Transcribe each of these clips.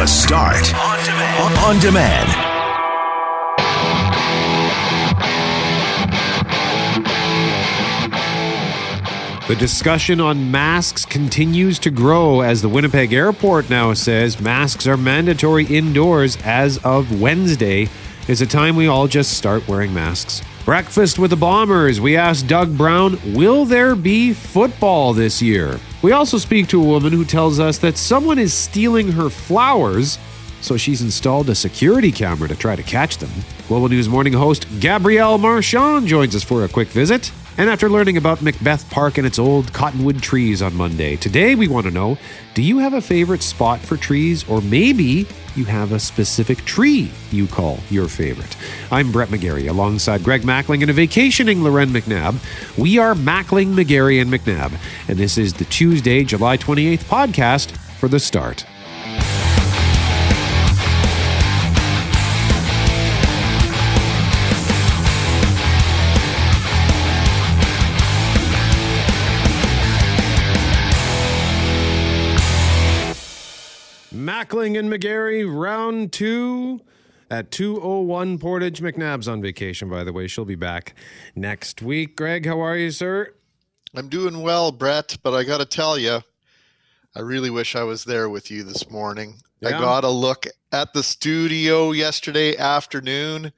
The Start on demand. On demand. The discussion on masks continues to grow as the Winnipeg airport now says masks are mandatory indoors as of Wednesday. It's a time we all just start wearing masks. Breakfast with the Bombers. We asked Doug Brown, will there be football this year? We also speak to a woman who tells us that someone is stealing her flowers, so she's installed a security camera to try to catch them. Global News Morning host Gabrielle Marchand joins us for a quick visit. And after learning about McBeth Park and its old cottonwood trees on Monday, today we want to know do you have a favorite spot for trees, or maybe you have a specific tree you call your favorite? I'm Brett McGarry alongside Greg Mackling and a vacationing Lauren McNabb. We are Mackling, McGarry, and McNabb, and this is the Tuesday, July 28th podcast for the start. Mackling and McGarry, round two at 201 Portage. McNabb's on vacation, by the way. She'll be back next week. Greg, how are you, sir? I'm doing well, Brett, but I got to tell you, I really wish I was there with you this morning. Yeah. I got a look at the studio yesterday afternoon.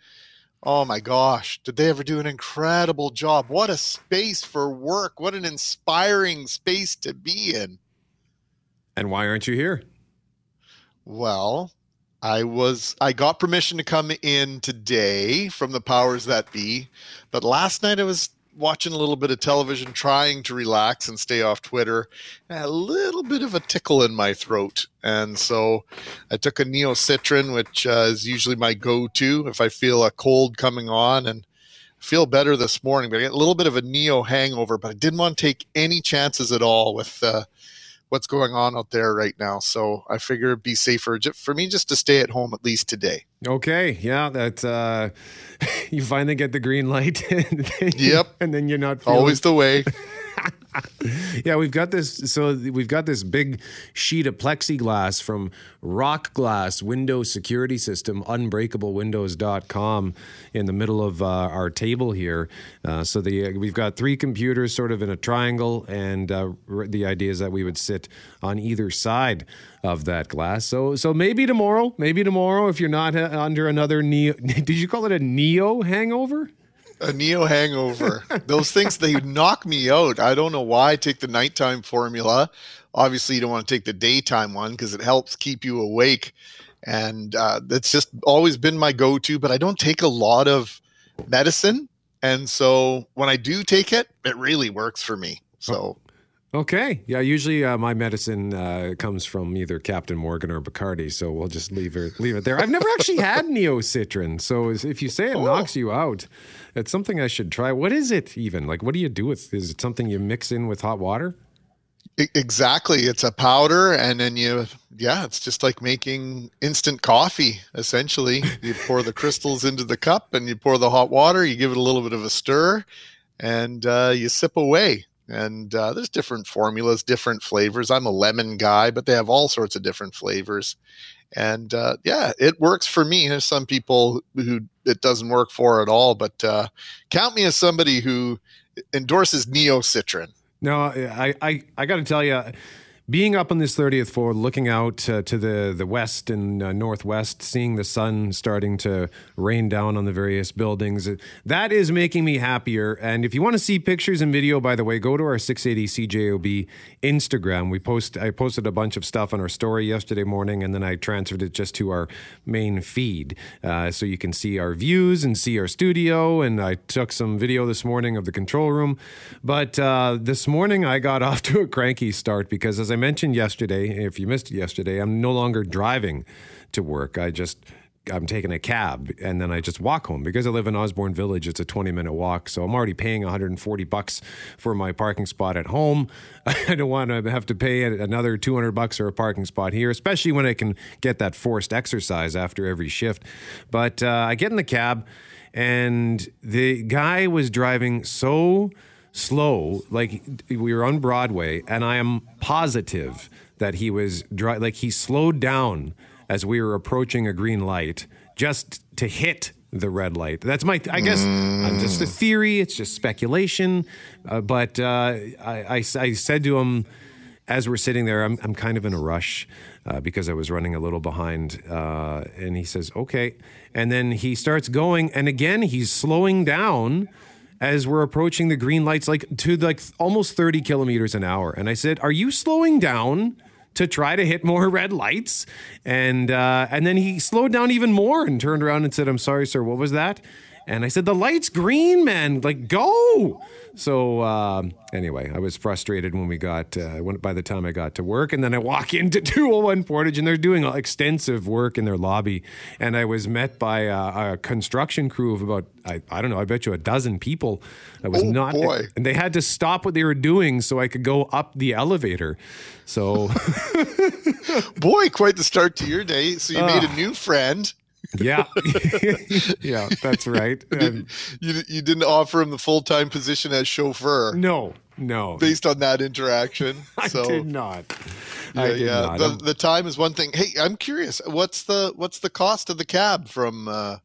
Oh my gosh, did they ever do an incredible job? What a space for work. What an inspiring space to be in. And why aren't you here? Well, I was I got permission to come in today from the powers that be, but last night I was watching a little bit of television, trying to relax and stay off Twitter. a little bit of a tickle in my throat, and so I took a Neocitran, which uh, is usually my go-to if I feel a cold coming on, and feel better this morning. But I get a little bit of a Neo hangover, but I didn't want to take any chances at all with. Uh, what's going on out there right now. So I figure it'd be safer for me just to stay at home at least today. Okay, yeah, that uh, you finally get the green light. and yep, and then you're not always the way. yeah, we've got this. So we've got this big sheet of plexiglass from Rock Glass Window Security System, unbreakablewindows.com, in the middle of uh, our table here. Uh, so the uh, we've got three computers sort of in a triangle, and uh, the idea is that we would sit on either side of that glass. So so maybe tomorrow, maybe tomorrow, if you're not uh, under another neo, did you call it a neo hangover? A neo hangover. Those things they knock me out. I don't know why I take the nighttime formula. Obviously, you don't want to take the daytime one because it helps keep you awake, and uh, that's just always been my go-to. But I don't take a lot of medicine, and so when I do take it, it really works for me. So Okay. Yeah. Usually, uh, my medicine uh, comes from either Captain Morgan or Bacardi, so we'll just leave it leave it there. I've never actually had Neocitran, so if you say it oh. knocks you out, it's something I should try. What is it even? Like, what do you do with? Is it something you mix in with hot water? Exactly. It's a powder, and then you, yeah, it's just like making instant coffee. Essentially, you pour the crystals into the cup, and you pour the hot water. You give it a little bit of a stir, and uh, you sip away and uh, there's different formulas, different flavors. I'm a lemon guy, but they have all sorts of different flavors. And uh, yeah, it works for me. There's some people who it doesn't work for at all, but uh, count me as somebody who endorses Neocitran. No, I I, I got to tell you being up on this 30th floor, looking out uh, to the, the west and uh, northwest, seeing the sun starting to rain down on the various buildings, that is making me happier. And if you want to see pictures and video, by the way, go to our 680 CJOB Instagram. We post I posted a bunch of stuff on our story yesterday morning, and then I transferred it just to our main feed, uh, so you can see our views and see our studio. And I took some video this morning of the control room, but uh, this morning I got off to a cranky start because as I mentioned yesterday, if you missed it yesterday, I'm no longer driving to work. I just I'm taking a cab and then I just walk home because I live in Osborne Village. It's a 20 minute walk, so I'm already paying 140 bucks for my parking spot at home. I don't want to have to pay another 200 bucks for a parking spot here, especially when I can get that forced exercise after every shift. But uh, I get in the cab and the guy was driving so slow. Like we were on Broadway, and I am positive that he was dry, like he slowed down as we were approaching a green light just to hit the red light. That's my, I guess, uh, just a theory. It's just speculation. Uh, but uh, I, I, I said to him, as we're sitting there, I'm, I'm kind of in a rush uh, because I was running a little behind. Uh, and he says, okay. And then he starts going. And again, he's slowing down as we're approaching the green lights, like to like almost 30 kilometers an hour. And I said, are you slowing down? To try to hit more red lights, and uh, and then he slowed down even more and turned around and said, "I'm sorry, sir. What was that?" And I said, "The light's green, man. Like go." So um, anyway, I was frustrated when we got uh, when, by the time I got to work, and then I walk into 201 Portage, and they're doing extensive work in their lobby, and I was met by a, a construction crew of about I, I don't know, I bet you a dozen people. I was Oh, not, boy. and they had to stop what they were doing so I could go up the elevator. So Boy, quite the start to your day. So you made a new friend. Yeah, yeah, that's right. And You you didn't offer him the full time position as chauffeur no, no, based on that interaction. I so did not. yeah, I did yeah. not. The, the time is one thing. Hey, I'm curious. What's the what's the cost of the cab from uh,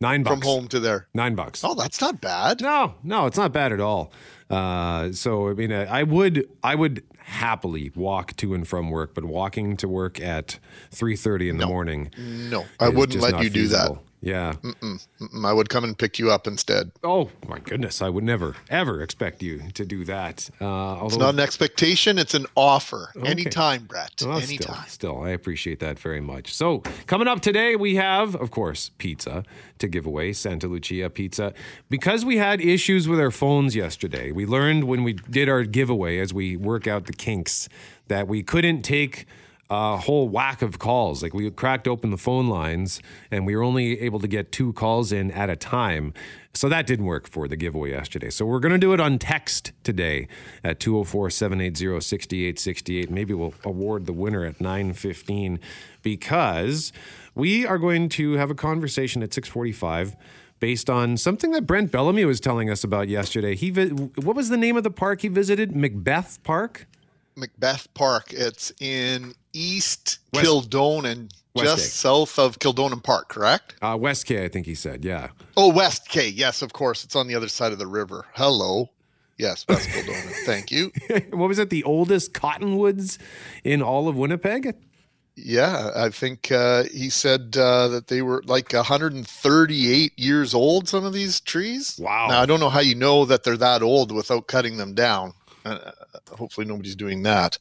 Nine bucks from home to there? Nine bucks. Oh, that's not bad. No, no, it's not bad at all. Uh, so I mean, I I would, I would happily walk to and from work, but walking to work at three thirty in the morning. No, I wouldn't let you do feasible. Yeah. Mm, I would come and pick you up instead. Oh my goodness, I would never ever expect you to do that. Uh, although, It's not an expectation; it's an offer. Anytime, Brett. Well, Anytime. Still, still, I appreciate that very much. So, coming up today, we have, of course, pizza to give away, Santa Lucia pizza. Because we had issues with our phones yesterday, we learned when we did our giveaway as we work out the kinks that we couldn't take a whole whack of calls. Like we cracked open the phone lines and we were only able to get two calls in at a time. So that didn't work for the giveaway yesterday. So we're going to do it on text today at 204-780-6868. Maybe we'll award the winner at 9:15 because we are going to have a conversation at 6:45 based on something that Brent Bellamy was telling us about yesterday. He vi- what was the name of the park he visited? McBeth Park? McBeth Park. It's in East West- Kildonan, West just Gate. south of Kildonan Park, correct? Uh, West K, I think he said. Yeah. Oh, West K. Yes, of course. It's on the other side of the river. Hello. Yes, West Kildonan. Thank you. what was it? The oldest cottonwoods in all of Winnipeg? Yeah, I think uh, he said uh, that they were like 138 years old. Some of these trees. Wow. Now I don't know how you know that they're that old without cutting them down. Uh, hopefully, nobody's doing that.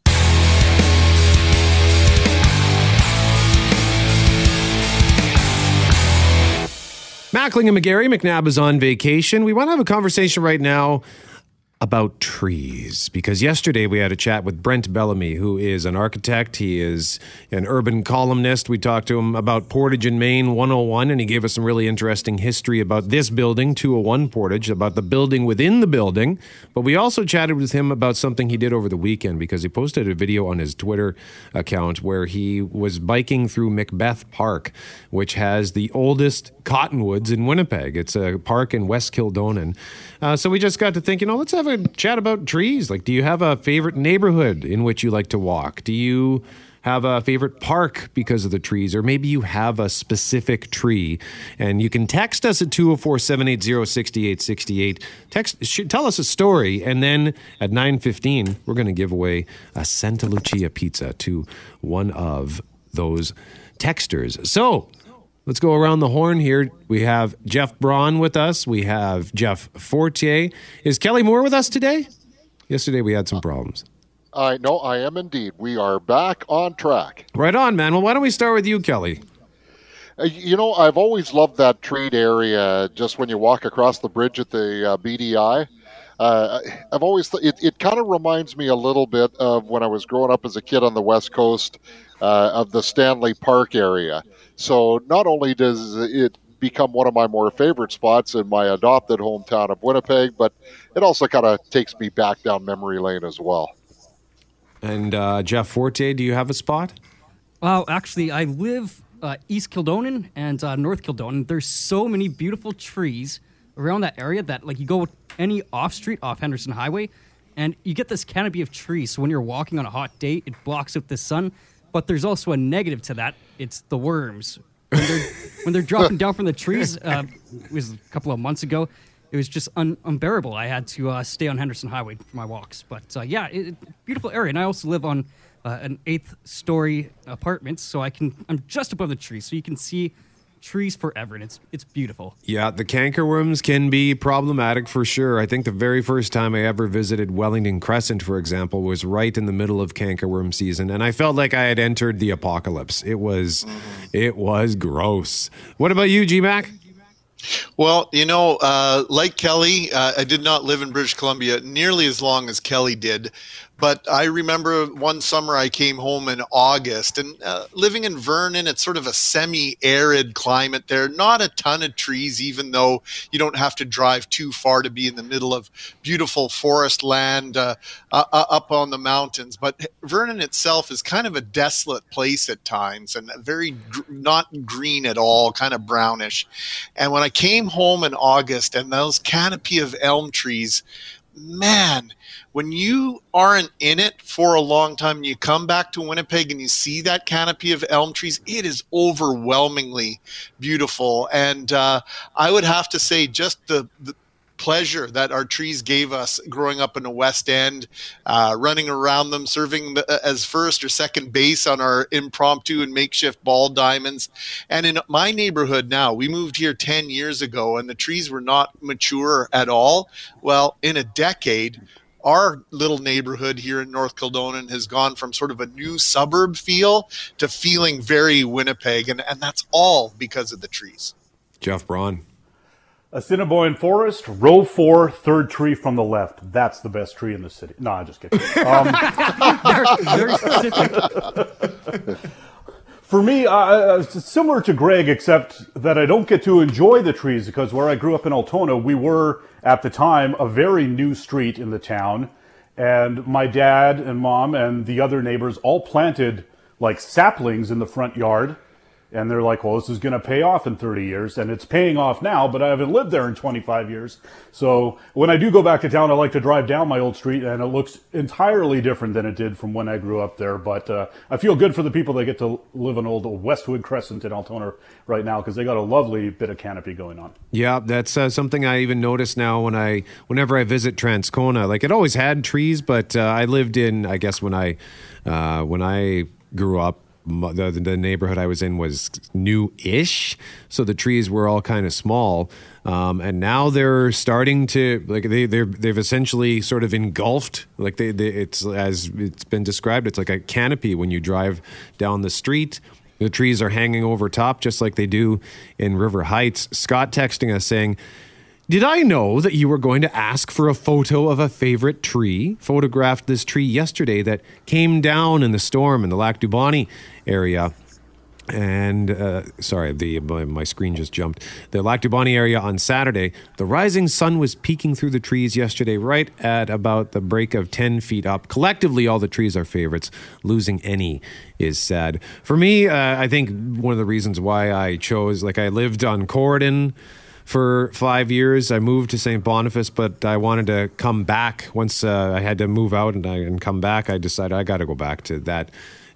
Mackling and McGarry, McNabb is on vacation. We want to have a conversation right now about trees because yesterday we had a chat with Brent Bellamy, who is an architect. He is an urban columnist. We talked to him about Portage and Main 101, and he gave us some really interesting history about this building, 201 Portage, about the building within the building. But we also chatted with him about something he did over the weekend because he posted a video on his Twitter account where he was biking through McBeth Park, which has the oldest cottonwoods in Winnipeg. It's a park in West Kildonan. Uh, so we just got to think, you know, let's have a chat about trees. Like, do you have a favorite neighborhood in which you like to walk? Do you have a favorite park because of the trees, or maybe you have a specific tree. And you can text us at 204 780 6868. Text, tell us a story, and then at 9.15, we're going to give away a Santa Lucia pizza to one of those texters. So let's go around the horn here. We have Jeff Braun with us. We have Jeff Fortier. Is Kelly Moore with us today? Yesterday we had some problems. I know I am indeed. We are back on track. Right on, man. Well, why don't we start with you, Kelly? Uh, You know, I've always loved that treat area just when you walk across the bridge at the uh, BDI. Uh, I've always th- it, it kind of reminds me a little bit of when I was growing up as a kid on the West Coast uh, of the Stanley Park area. So not only does it become one of my more favorite spots in my adopted hometown of Winnipeg, but it also kind of takes me back down memory lane as well. And uh, Jeff Forte, do you have a spot? Well, actually, I live uh, East Kildonan and uh, North Kildonan. There's so many beautiful trees around that area that, like, you go any off street off Henderson Highway, and you get this canopy of trees. So when you're walking on a hot day, it blocks out the sun. But there's also a negative to that. It's the worms. When they're, when they're dropping down from the trees, uh, it was a couple of months ago. It was just un- unbearable. I had to uh, stay on Henderson Highway for my walks. But uh, yeah, it, beautiful area. And I also live on uh, an eighth story apartment, so I can I'm just above the trees, so you can see trees forever, and it's it's beautiful. Yeah, the cankerworms can be problematic for sure. I think the very first time I ever visited Wellington Crescent, for example, was right in the middle of cankerworm season, and I felt like I had entered the apocalypse. It was, it was gross. What about you, G Mac? Well, you know, uh, like Kelly, uh, I did not live in British Columbia nearly as long as Kelly did. But I remember one summer I came home in August and uh, living in Vernon, it's sort of a semi arid climate there. Not a ton of trees, even though you don't have to drive too far to be in the middle of beautiful forest land uh, uh, up on the mountains. But Vernon itself is kind of a desolate place at times and very gr- not green at all, kind of brownish. And when I came home in August and those canopy of elm trees, man, when you aren't in it for a long time you come back to Winnipeg and you see that canopy of elm trees, it is overwhelmingly beautiful. And uh, I would have to say, just the, the pleasure that our trees gave us growing up in the West End, uh, running around them, serving the, as first or second base on our impromptu and makeshift ball diamonds. And in my neighborhood now, we moved here 10 years ago and the trees were not mature at all. Well, in a decade, our little neighborhood here in North Kildonan has gone from sort of a new suburb feel to feeling very Winnipeg. And, and that's all because of the trees. Jeff Braun. Assiniboine Forest, row four, third tree from the left. That's the best tree in the city. No, I'm just kidding. Um, Very, specific. for me, uh, similar to Greg, except that I don't get to enjoy the trees because where I grew up in Altona, we were at the time a very new street in the town, and my dad and mom and the other neighbors all planted like saplings in the front yard. And they're like, well, this is going to pay off in 30 years. And it's paying off now, but I haven't lived there in 25 years. So when I do go back to town, I like to drive down my old street and it looks entirely different than it did from when I grew up there. But uh, I feel good for the people that get to live in old Westwood Crescent in Altona right now because they got a lovely bit of canopy going on. Yeah, that's uh, something I even notice now when I, whenever I visit Transcona. Like it always had trees, but uh, I lived in, I guess when I, uh, when I grew up, the, the neighborhood I was in was new-ish, so the trees were all kind of small. Um, and now they're starting to like they they they've essentially sort of engulfed like they, they it's as it's been described it's like a canopy when you drive down the street the trees are hanging over top just like they do in River Heights. Scott texting us saying, Did I know that you were going to ask for a photo of a favorite tree? Photographed this tree yesterday that came down in the storm in the Lac du Bonnet area. And uh, sorry, the my, my screen just jumped. The Lac du Bonnet area on Saturday. The rising sun was peeking through the trees yesterday, right at about the break of ten feet up. Collectively, all the trees are favorites. Losing any is sad. For me, uh, I think one of the reasons why I chose, like, I lived on Corydon for five years. I moved to St. Boniface, but I wanted to come back once uh, I had to move out and, I, and come back. I decided I got to go back to that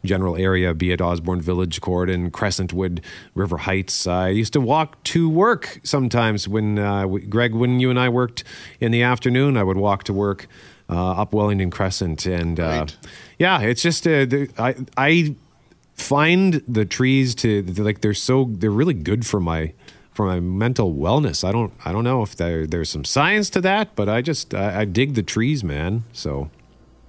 general area, be it Osborne Village, Corydon, Crescentwood, River Heights. I used to walk to work sometimes when, uh, we, Greg, when you and I worked in the afternoon, I would walk to work uh, up Wellington Crescent. And uh, Right. yeah, it's just, uh, the, I, I find the trees to, like, they're so, they're really good for my, for my mental wellness. I don't, I don't know if there, there's some science to that, but I just, I, I dig the trees, man. So,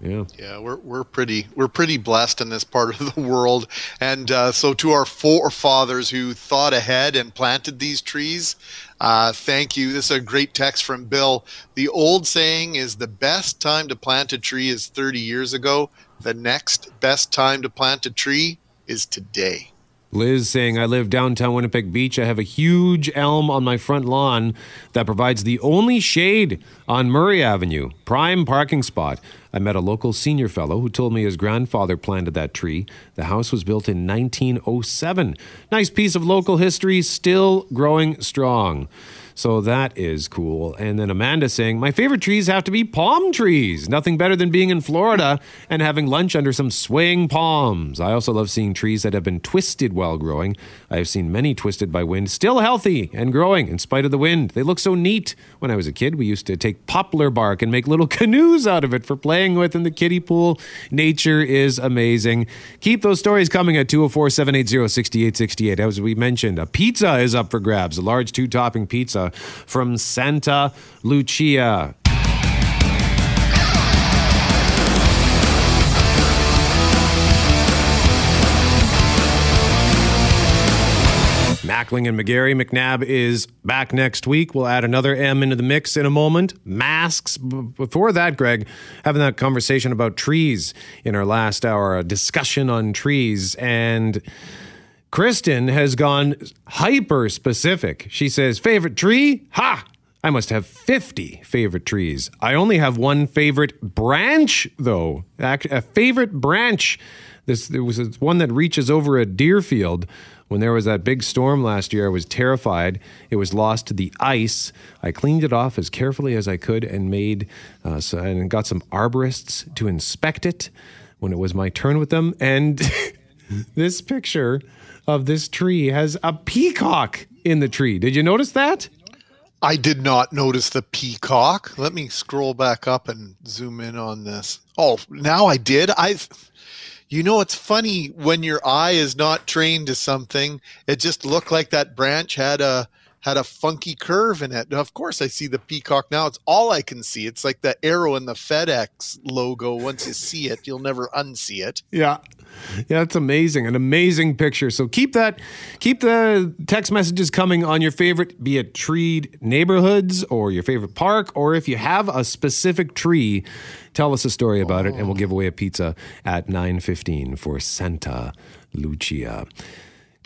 yeah. Yeah, we're we're pretty we're pretty blessed in this part of the world, and uh, so to our forefathers who thought ahead and planted these trees, uh, thank you. This is a great text from Bill. The old saying is the best time to plant a tree is 30 years ago. The next best time to plant a tree is today. Liz saying, I live downtown Winnipeg Beach. I have a huge elm on my front lawn that provides the only shade on Murray Avenue, prime parking spot. I met a local senior fellow who told me his grandfather planted that tree. The house was built in 1907. Nice piece of local history, still growing strong. So that is cool. And then Amanda saying, My favorite trees have to be palm trees. Nothing better than being in Florida and having lunch under some swaying palms. I also love seeing trees that have been twisted while growing. I have seen many twisted by wind, still healthy and growing in spite of the wind. They look so neat. When I was a kid, we used to take poplar bark and make little canoes out of it for playing with in the kiddie pool. Nature is amazing. Keep those stories coming at 204 780 6868. As we mentioned, a pizza is up for grabs, a large two topping pizza from Santa Lucia. Mackling and McGarry. McNabb is back next week. We'll add another M into the mix in a moment. Masks. Before that, Greg, having that conversation about trees in our last hour, a discussion on trees. And Kristen has gone hyper specific. She says, favorite tree? Ha! I must have 50 favorite trees. I only have one favorite branch, though. A favorite branch. This there was one that reaches over a deer field. When there was that big storm last year, I was terrified. It was lost to the ice. I cleaned it off as carefully as I could and made uh, so, and got some arborists to inspect it when it was my turn with them. And this picture of this tree has a peacock in the tree. Did you notice that? I did not notice the peacock. Let me scroll back up and zoom in on this. Oh, now I did. I've you know it's funny when your eye is not trained to something, it just looked like that branch had a had a funky curve in it. Of course I see the peacock now. It's all I can see. It's like the arrow in the FedEx logo. Once you see it, you'll never unsee it. Yeah. Yeah, it's amazing. An amazing picture. So keep that keep the text messages coming on your favorite be it treed neighborhoods or your favorite park or if you have a specific tree, tell us a story about it and we'll oh. give away a pizza at 9:15 for Santa Lucia.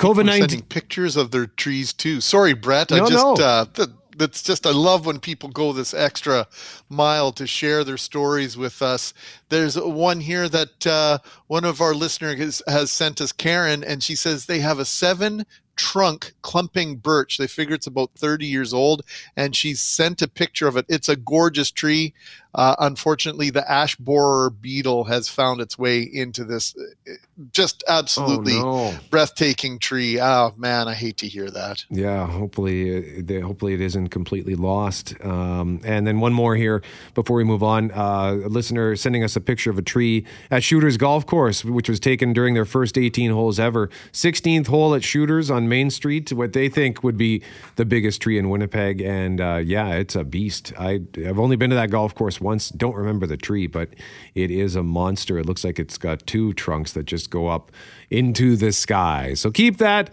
We're COVID-19 sending pictures of their trees too. Sorry, Brett. No, I just no. uh th- that's just I love when people go this extra mile to share their stories with us. There's one here that uh, one of our listeners has, has sent us, Karen, and she says they have a seven trunk clumping birch. They figure it's about 30 years old, and she sent a picture of it. It's a gorgeous tree. Uh, unfortunately, the ash borer beetle has found its way into this uh, just absolutely Oh, no. breathtaking tree. Oh man, I hate to hear that. Yeah, hopefully, uh, the- hopefully it isn't completely lost. Um, and then one more here before we move on. Uh, a listener sending us a picture of a tree at Shooters Golf Course, which was taken during their first 18 holes ever. 16th hole at Shooters on Main Street, what they think would be the biggest tree in Winnipeg. And uh, yeah, it's a beast. I, I've only been to that golf course once. Don't remember the tree, but it is a monster. It looks like it's got two trunks that just go up into the sky. So keep that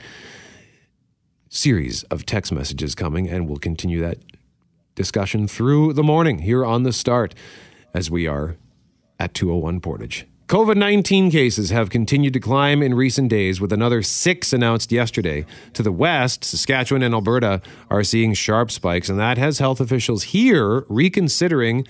series of text messages coming, and we'll continue that discussion through the morning here on the start as we are at 201 Portage. COVID 19 cases have continued to climb in recent days, with another six announced yesterday. To the west, Saskatchewan and Alberta are seeing sharp spikes, and that has health officials here reconsidering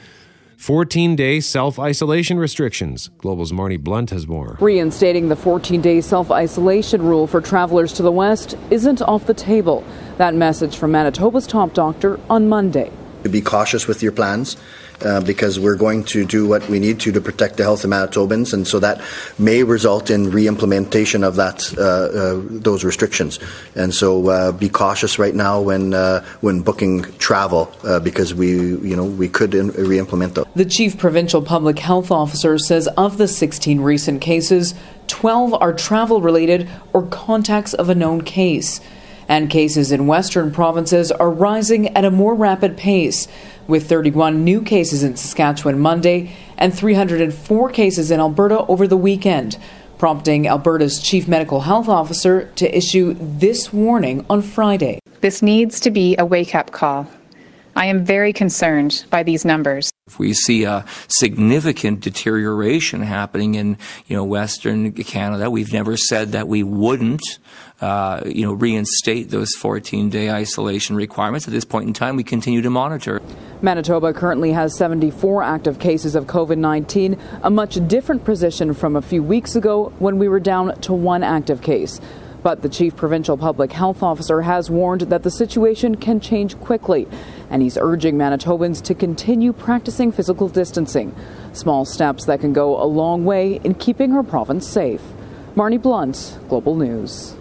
14 day self isolation restrictions. Global's Marney Blunt has more. Reinstating the 14 day self isolation rule for travelers to the west isn't off the table. That message from Manitoba's top doctor on Monday. To be cautious with your plans uh, because we're going to do what we need to to protect the health of Manitobans, and so that may result in re-implementation of that uh, uh, those restrictions. And so uh, be cautious right now when uh, when booking travel uh, because we you know we could in- re-implement those. The chief provincial public health officer says of the 16 recent cases, 12 are travel related or contacts of a known case. And cases in western provinces are rising at a more rapid pace, with 31 new cases in Saskatchewan Monday and 304 cases in Alberta over the weekend, prompting Alberta's chief medical health officer to issue this warning on Friday. This needs to be a wake up call. I am very concerned by these numbers. If we see a significant deterioration happening in, you know, Western Canada, we've never said that we wouldn't, uh, you know, reinstate those 14-day isolation requirements. At this point in time, we continue to monitor. Manitoba currently has 74 active cases of COVID 19, a much different position from a few weeks ago when we were down to one active case. But the chief provincial public health officer has warned that the situation can change quickly, and he's urging Manitobans to continue practicing physical distancing. Small steps that can go a long way in keeping her province safe. Marney Blunt, Global News.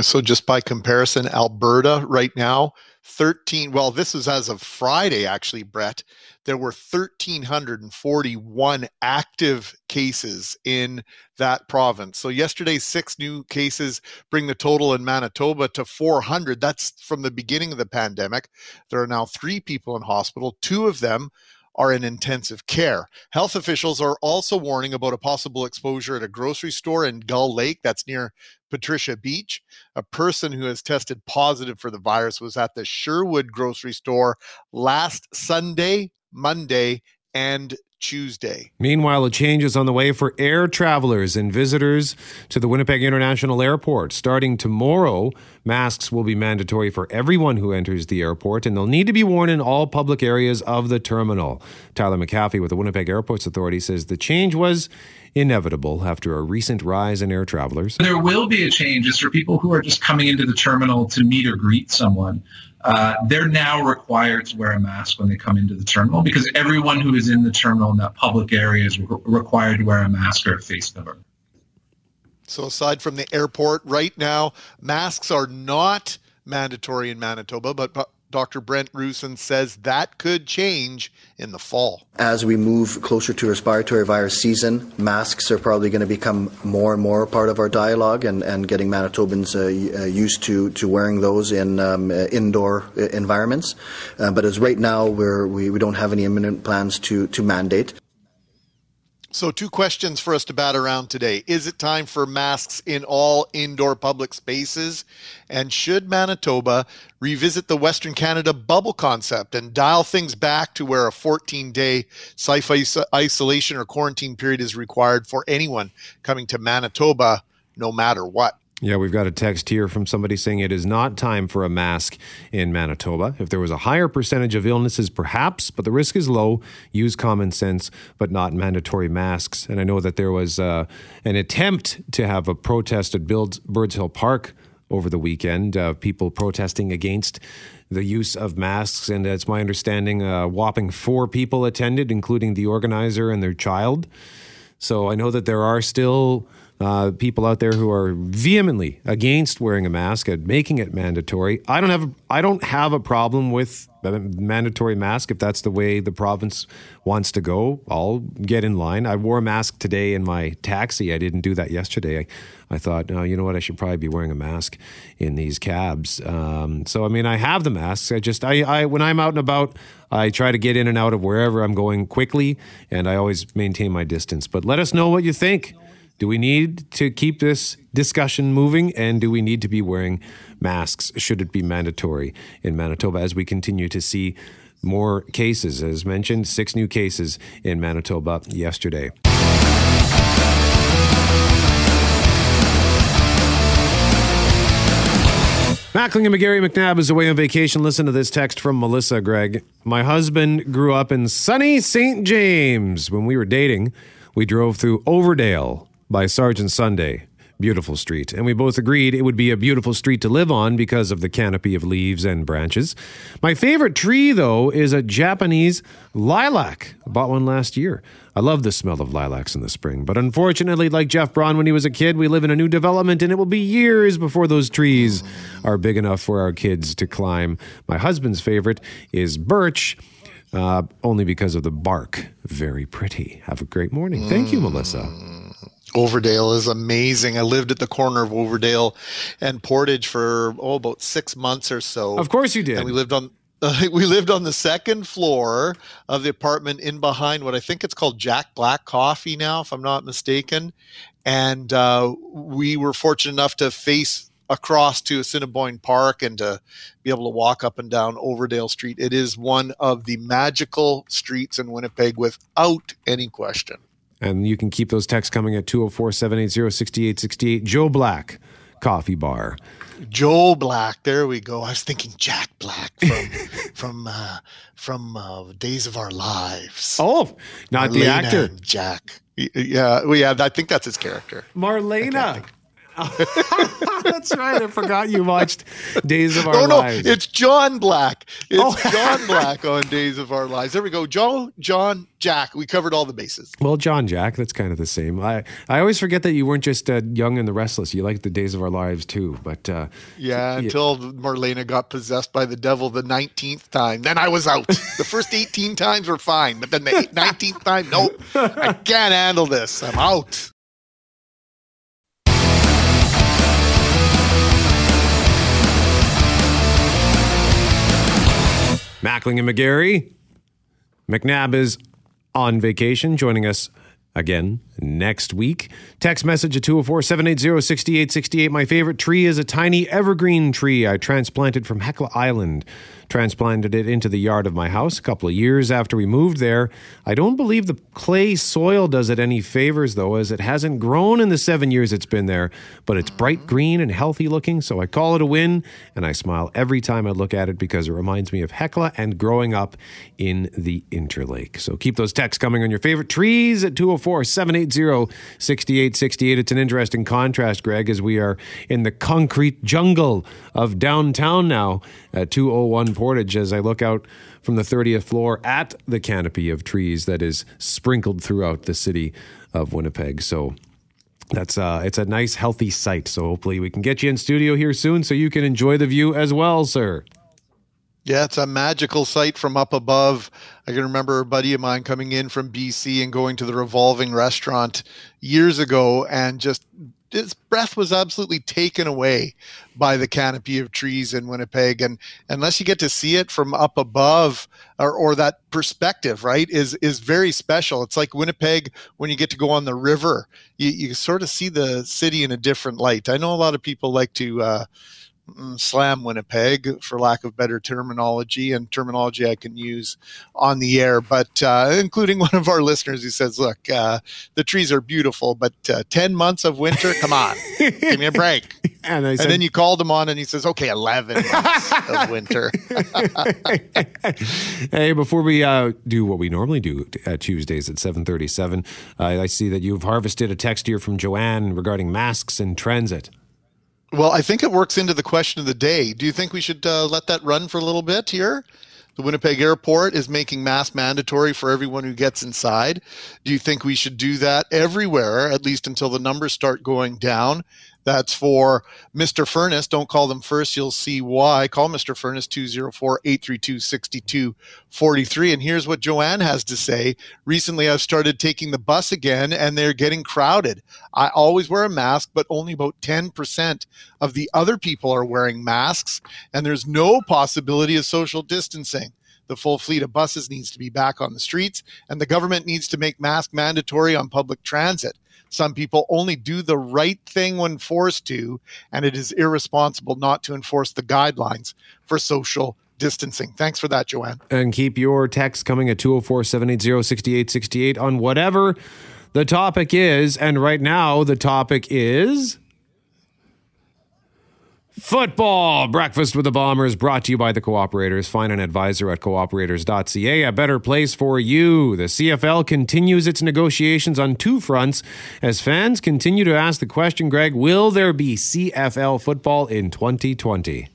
So, just by comparison, Alberta right now, 13, well, this is as of Friday, actually, Brett. There were 1,341 active cases in that province. So, yesterday's six new cases bring the total in Manitoba to 400. That's from the beginning of the pandemic. There are now three people in hospital, two of them are in intensive care. Health officials are also warning about a possible exposure at a grocery store in Gull Lake, that's near Patricia Beach. A person who has tested positive for the virus was at the Sherwood grocery store last Sunday, Monday, and Tuesday. Meanwhile, a change is on the way for air travelers and visitors to the Winnipeg International Airport. Starting tomorrow, masks will be mandatory for everyone who enters the airport, and they'll need to be worn in all public areas of the terminal. Tyler MacAfee with the Winnipeg Airports Authority says the change was inevitable after a recent rise in air travelers. There will be a change. It's for people who are just coming into the terminal to meet or greet someone. Uh, they're now required to wear a mask when they come into the terminal because everyone who is in the terminal in that public area is re- required to wear a mask or a face cover. So, aside from the airport, right now, masks are not mandatory in Manitoba, but Dr. Brent Roussin says that could change in the fall. As we move closer to respiratory virus season, masks are probably going to become more and more part of our dialogue and, and getting Manitobans uh, uh, used to, to wearing those in um, uh, indoor uh, environments. Uh, but as right now, we're, we, we don't have any imminent plans to, to mandate. So, two questions for us to bat around today. Is it time for masks in all indoor public spaces? And should Manitoba revisit the Western Canada bubble concept and dial things back to where a 14 day self isolation or quarantine period is required for anyone coming to Manitoba, no matter what? Yeah, we've got a text here from somebody saying it is not time for a mask in Manitoba. If there was a higher percentage of illnesses, perhaps, but the risk is low. Use common sense, but not mandatory masks. And I know that there was uh, an attempt to have a protest at Birds Hill Park over the weekend, uh, people protesting against the use of masks. And it's my understanding a whopping four people attended, including the organizer and their child. So I know that there are still uh, people out there who are vehemently against wearing a mask and making it mandatory. I don't have I don't have a problem with mandatory mask if that's the way the province wants to go. I'll get in line. I wore a mask today in my taxi. I didn't do that yesterday. I, I thought, oh, you know what? I should probably be wearing a mask in these cabs. Um, so I mean, I have the masks. I just I, I when I'm out and about, I try to get in and out of wherever I'm going quickly, and I always maintain my distance. But let us know what you think. Do we need to keep this discussion moving? And do we need to be wearing masks? Should it be mandatory in Manitoba as we continue to see more cases? As mentioned, six new cases in Manitoba yesterday. Mackling and McGarry McNabb is away on vacation. Listen to this text from Melissa Greg. My husband grew up in sunny St. James. When we were dating, we drove through Overdale by Sergeant Sunday. Beautiful street. And we both agreed it would be a beautiful street to live on because of the canopy of leaves and branches. My favorite tree, though, is a Japanese lilac. I bought one last year. I love the smell of lilacs in the spring. But unfortunately, like Jeff Braun when he was a kid, we live in a new development and it will be years before those trees are big enough for our kids to climb. My husband's favorite is birch. Uh, only because of the bark. Very pretty. Have a great morning. Thank you, Melissa. Overdale is amazing. I lived at the corner of Overdale and Portage for oh about six months or so. Of course you did. And we lived on uh, we lived on the second floor of the apartment in behind what I think it's called Jack Black Coffee now, if I'm not mistaken. And uh, we were fortunate enough to face across to Assiniboine Park and to be able to walk up and down Overdale Street. It is one of the magical streets in Winnipeg without any question. And you can keep those texts coming at 204 780 6868. Joe Black, Coffee Bar. Joe Black, there we go. I was thinking Jack Black from from uh, from uh, Days of Our Lives. Oh, not the actor, Jack. Yeah, well, yeah. I think that's his character. Marlena. That's right. I forgot you watched Days of Our no, no, Lives. it's John Black. It's Oh. John Black on Days of Our Lives. There we go. John, John, Jack. We covered all the bases. Well, John Jack, that's kind of the same. I, I always forget that you weren't just uh, young and the restless. You liked the days of our lives too. But uh, Yeah, Yeah. until Marlena got possessed by the devil the 19th time. Then I was out. the first 18 times were fine, but then the 19th time, nope. I can't handle this. I'm out. Mackling and McGarry, McNabb is on vacation, joining us again next week. Text message at 204 780 6868. My favorite tree is a tiny evergreen tree I transplanted from Hecla Island. Transplanted it into the yard of my house a couple of years after we moved there. I don't believe the clay soil does it any favors, though, as it hasn't grown in the seven years it's been there, but it's bright mm-hmm. green and healthy looking, so I call it a win, and I smile every time I look at it because it reminds me of Hecla and growing up in the Interlake. So keep those texts coming on your favorite trees at 204 780 6868. It's an interesting contrast, Greg, as we are in the concrete jungle of downtown now at 201 Portage as I look out from the 30th floor at the canopy of trees that is sprinkled throughout the city of Winnipeg. So that's uh, it's a nice, healthy sight. So hopefully we can get you in studio here soon so you can enjoy the view as well, sir. Yeah, it's a magical sight from up above. I can remember a buddy of mine coming in from BC and going to the revolving restaurant years ago and just his breath was absolutely taken away by the canopy of trees in Winnipeg. And unless you get to see it from up above or, or that perspective, right, is is very special. It's like Winnipeg when you get to go on the river. You, you sort of see the city in a different light. I know a lot of people like to uh, slam Winnipeg, for lack of better terminology, and terminology I can use on the air. But uh, including one of our listeners who says, "Look, uh, the trees are beautiful, but uh, ten months of winter, come on, give me a break." And, I And then you called him on, and he says, "Okay, eleven months of winter." hey, before we uh, do what we normally do uh, Tuesdays at seven thirty-seven, uh, I see that you've harvested a text here from Joanne regarding masks and transit. Well, I think it works into the question of the day. Do you think we should uh, let that run for a little bit here? The Winnipeg Airport is making mask mandatory for everyone who gets inside. Do you think we should do that everywhere, at least until the numbers start going down? That's for Mr. Furnace. Don't call them first. You'll see why. Call Mr. Furnace 204 832 6243. And here's what Joanne has to say. Recently, I've started taking the bus again, and they're getting crowded. I always wear a mask, but only about 10% of the other people are wearing masks, and there's no possibility of social distancing. The full fleet of buses needs to be back on the streets, and the government needs to make mask mandatory on public transit. Some people only do the right thing when forced to, and it is irresponsible not to enforce the guidelines for social distancing. Thanks for that, Joanne. And keep your text coming at 204 780 6868 on whatever the topic is. And right now, the topic is. Football breakfast with the Bombers brought to you by the Cooperators. Find an advisor at cooperators.ca, a better place for you. The CFL continues its negotiations on two fronts as fans continue to ask the question, Greg, will there be CFL football in 2020?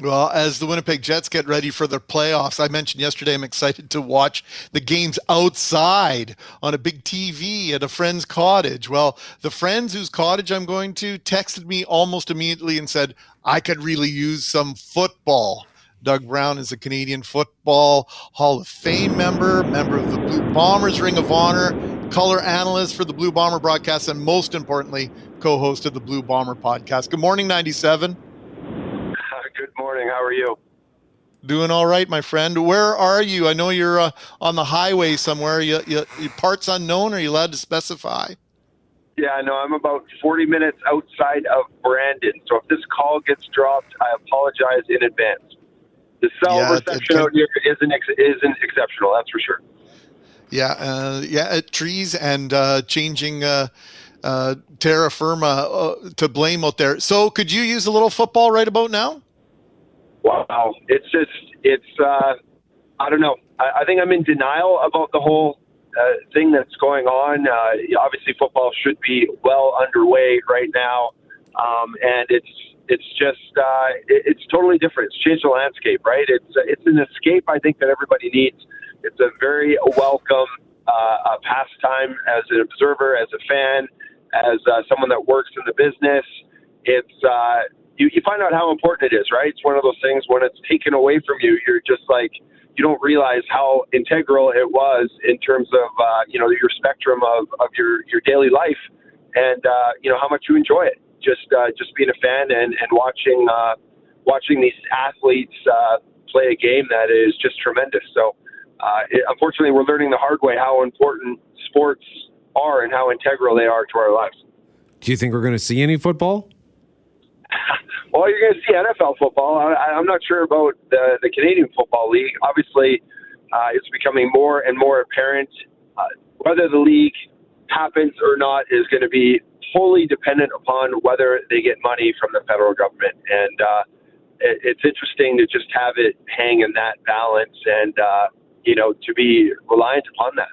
Well, as the Winnipeg Jets get ready for their playoffs, I mentioned yesterday I'm excited to watch the games outside on a big TV at a friend's cottage. Well, the friends whose cottage I'm going to texted me almost immediately and said, I could really use some football. Doug Brown is a Canadian Football Hall of Fame member, member of the Blue Bombers Ring of Honor, color analyst for the Blue Bomber broadcast, and most importantly, co host of the Blue Bomber podcast. Good morning, 97. Morning. How are you? Doing all right, my friend. Where are you? I know you're uh, on the highway somewhere. You, you, you parts unknown. Are you allowed to specify? Yeah, no, I'm about 40 minutes outside of Brandon. So if this call gets dropped, I apologize in advance. The cell Yeah, reception out here isn't ex- isn't exceptional. That's for sure. Yeah, uh, yeah. At trees and uh, changing uh, uh, terra firma uh, to blame out there. So, could you use a little football right about now? Wow, it's just it's uh, I don't know. I, I think I'm in denial about the whole uh, thing that's going on. Uh, obviously, football should be well underway right now. um, and it's it's just uh, it, it's totally different. It's changed the landscape, right? It's it's an escape I think that everybody needs. It's a very welcome uh, a pastime as an observer, as a fan, as uh, someone that works in the business. It's uh, you, you find out how important it is, right? It's one of those things when it's taken away from you, you're just like you don't realize how integral it was in terms of uh, you know your spectrum of, of your your daily life, and uh, you know how much you enjoy it. Just uh, just being a fan and and watching uh, watching these athletes uh, play a game that is just tremendous. So. Uh, it, unfortunately, we're learning the hard way how important sports are and how integral they are to our lives. Do you think we're going to see any football? Well, you're going to see NFL football. I, I'm not sure about the, the Canadian Football League. Obviously, uh, it's becoming more and more apparent uh, whether the league happens or not is going to be wholly dependent upon whether they get money from the federal government. And uh, it, it's interesting to just have it hang in that balance and, uh, you know, to be reliant upon that.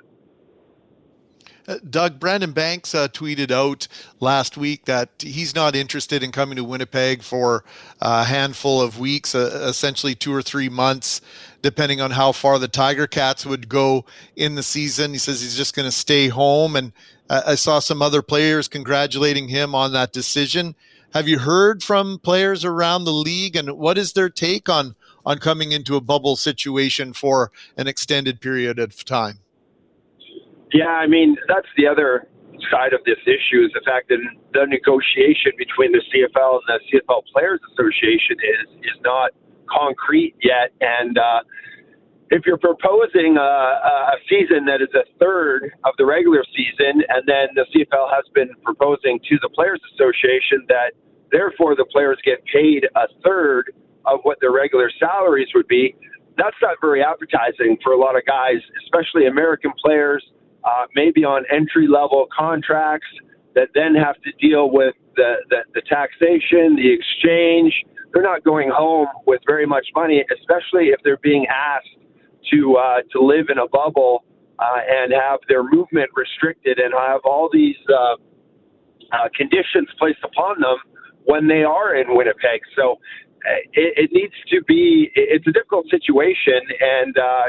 Uh, Doug, Brandon Banks uh, tweeted out last week that he's not interested in coming to Winnipeg for a handful of weeks, uh, essentially two or three months, depending on how far the Tiger Cats would go in the season. He says he's just going to stay home. And uh, I saw some other players congratulating him on that decision. Have you heard from players around the league, and what is their take on on coming into a bubble situation for an extended period of time? Yeah, I mean that's the other side of this issue is the fact that the negotiation between the CFL and the CFL Players Association is is not concrete yet, and uh, if you're proposing a, a season that is a third of the regular season, and then the CFL has been proposing to the Players Association that therefore the players get paid a third of what their regular salaries would be, that's not very appetizing for a lot of guys, especially American players uh, maybe on entry level contracts that then have to deal with the, the, the taxation, the exchange. They're not going home with very much money, especially if they're being asked to uh, to live in a bubble uh, and have their movement restricted and have all these uh, uh, conditions placed upon them when they are in Winnipeg. So it, it needs to be. It's a difficult situation, and uh,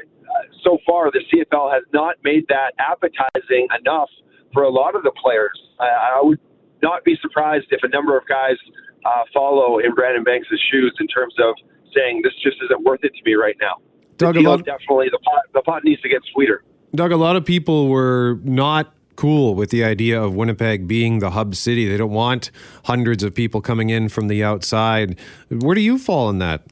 so far, the CFL has not made that appetizing enough for a lot of the players. I, I would not be surprised if a number of guys uh, follow in Brandon Banks' shoes in terms of saying this just isn't worth it to me right now. Doug, the lot, definitely the pot, the pot needs to get sweeter. Doug, a lot of people were not cool with the idea of Winnipeg being the hub city. They don't want hundreds of people coming in from the outside. Where do you fall in that?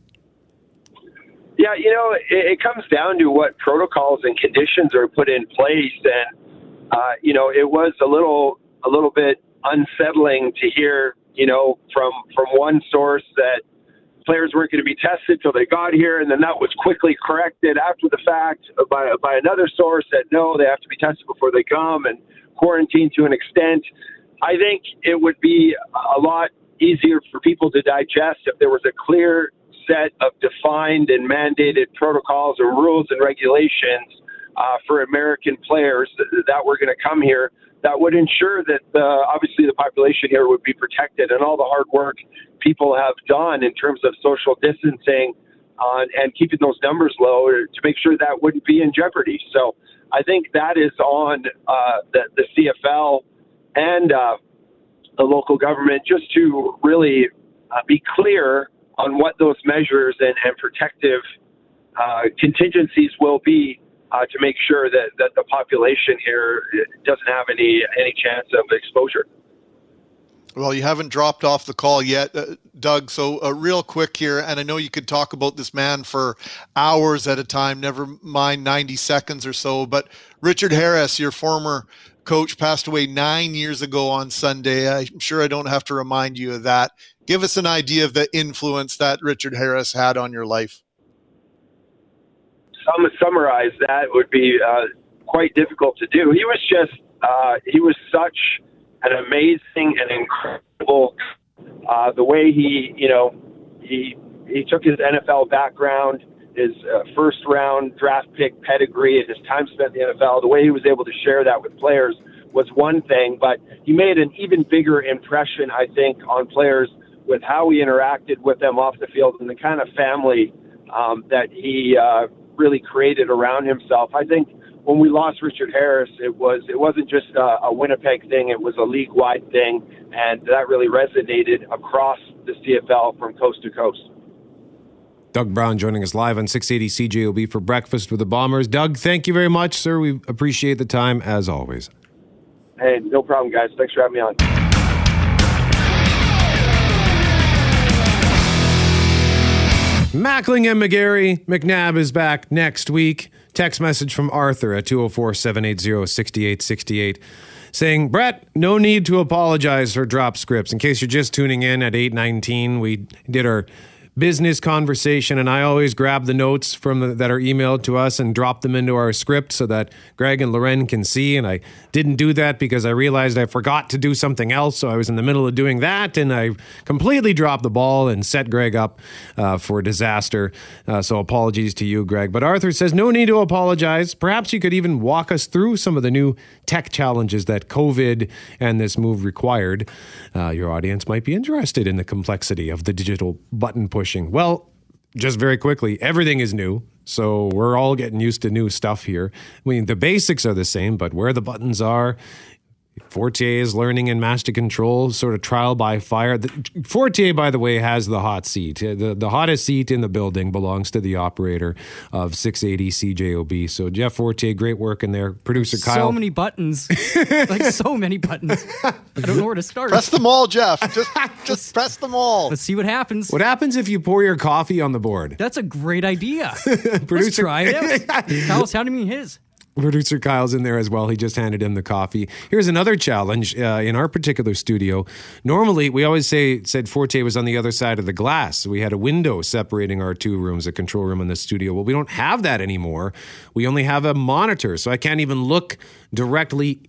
Yeah, you know, it, it comes down to what protocols and conditions are put in place, and uh, you know, it was a little a little bit unsettling to hear, you know, from from one source that players weren't going to be tested till they got here, and then that was quickly corrected after the fact by by another source that no, they have to be tested before they come and quarantined to an extent. I think it would be a lot easier for people to digest if there was a clear set of defined and mandated protocols and rules and regulations uh, for American players that, were going to come here that would ensure that uh, obviously the population here would be protected and all the hard work people have done in terms of social distancing uh, and keeping those numbers low to make sure that wouldn't be in jeopardy. So I think that is on uh, the, the CFL and uh, the local government just to really uh, be clear on what those measures and, and protective uh, contingencies will be uh, to make sure that, that the population here doesn't have any any chance of exposure. Well, you haven't dropped off the call yet, uh, Doug. So, uh, real quick here, and I know you could talk about this man for hours at a time, never mind 90 seconds or so. But Richard Harris, your former coach, passed away nine years ago on Sunday. I'm sure I don't have to remind you of that. Give us an idea of the influence that Richard Harris had on your life. Summarize that would be uh, quite difficult to do. He was just uh, he was such an amazing and incredible uh, the way he you know he he took his NFL background, his uh, first round draft pick pedigree, and his time spent in the NFL. The way he was able to share that with players was one thing, but he made an even bigger impression, I think, on players with how he interacted with them off the field and the kind of family um, that he uh, really created around himself. I think when we lost Richard Harris, it was it wasn't just a, a Winnipeg thing; it was a league-wide thing, and that really resonated across the CFL from coast to coast. Doug Brown joining us live on 680 CJOB for breakfast with the Bombers. Doug, thank you very much, sir. We appreciate the time as always. Hey, no problem, guys. Thanks for having me on. Mackling and McGarry. McNabb is back next week. Text message from Arthur at 204 780 6868 saying, Brett, no need to apologize for drop scripts. In case you're just tuning in at 819, we did our business conversation, and I always grab the notes from the, that are emailed to us and drop them into our script so that Greg and Lauren can see. And I didn't do that because I realized I forgot to do something else, so I was in the middle of doing that, and I completely dropped the ball and set Greg up uh, for disaster. Uh, so apologies to you, Greg. But Arthur says no need to apologize. Perhaps you could even walk us through some of the new tech challenges that COVID and this move required. Uh, your audience might be interested in the complexity of the digital button push pushing? Well, just very quickly, everything is new. So we're all getting used to new stuff here. I mean, the basics are the same, but where the buttons are Fortier is learning in master control, sort of trial by fire. Fortier, by the way, has the hot seat. Uh, the, the hottest seat in the building belongs to the operator of 680 CJOB. So, Jeff Fortier, great work in there. Producer Kyle. So many buttons. like, so many buttons. I don't know where to start. Press them all, Jeff. Just, just press them all. Let's see what happens. What happens if you pour your coffee on the board? That's a great idea. Producer, Let's try it out. Kyle's handing me his. Producer Kyle's in there as well. He just handed him the coffee. Here's another challenge uh, in our particular studio. Normally, we always say said Fortier was on the other side of the glass. We had a window separating our two rooms, a control room and the studio. Well, we don't have that anymore. We only have a monitor, so I can't even look directly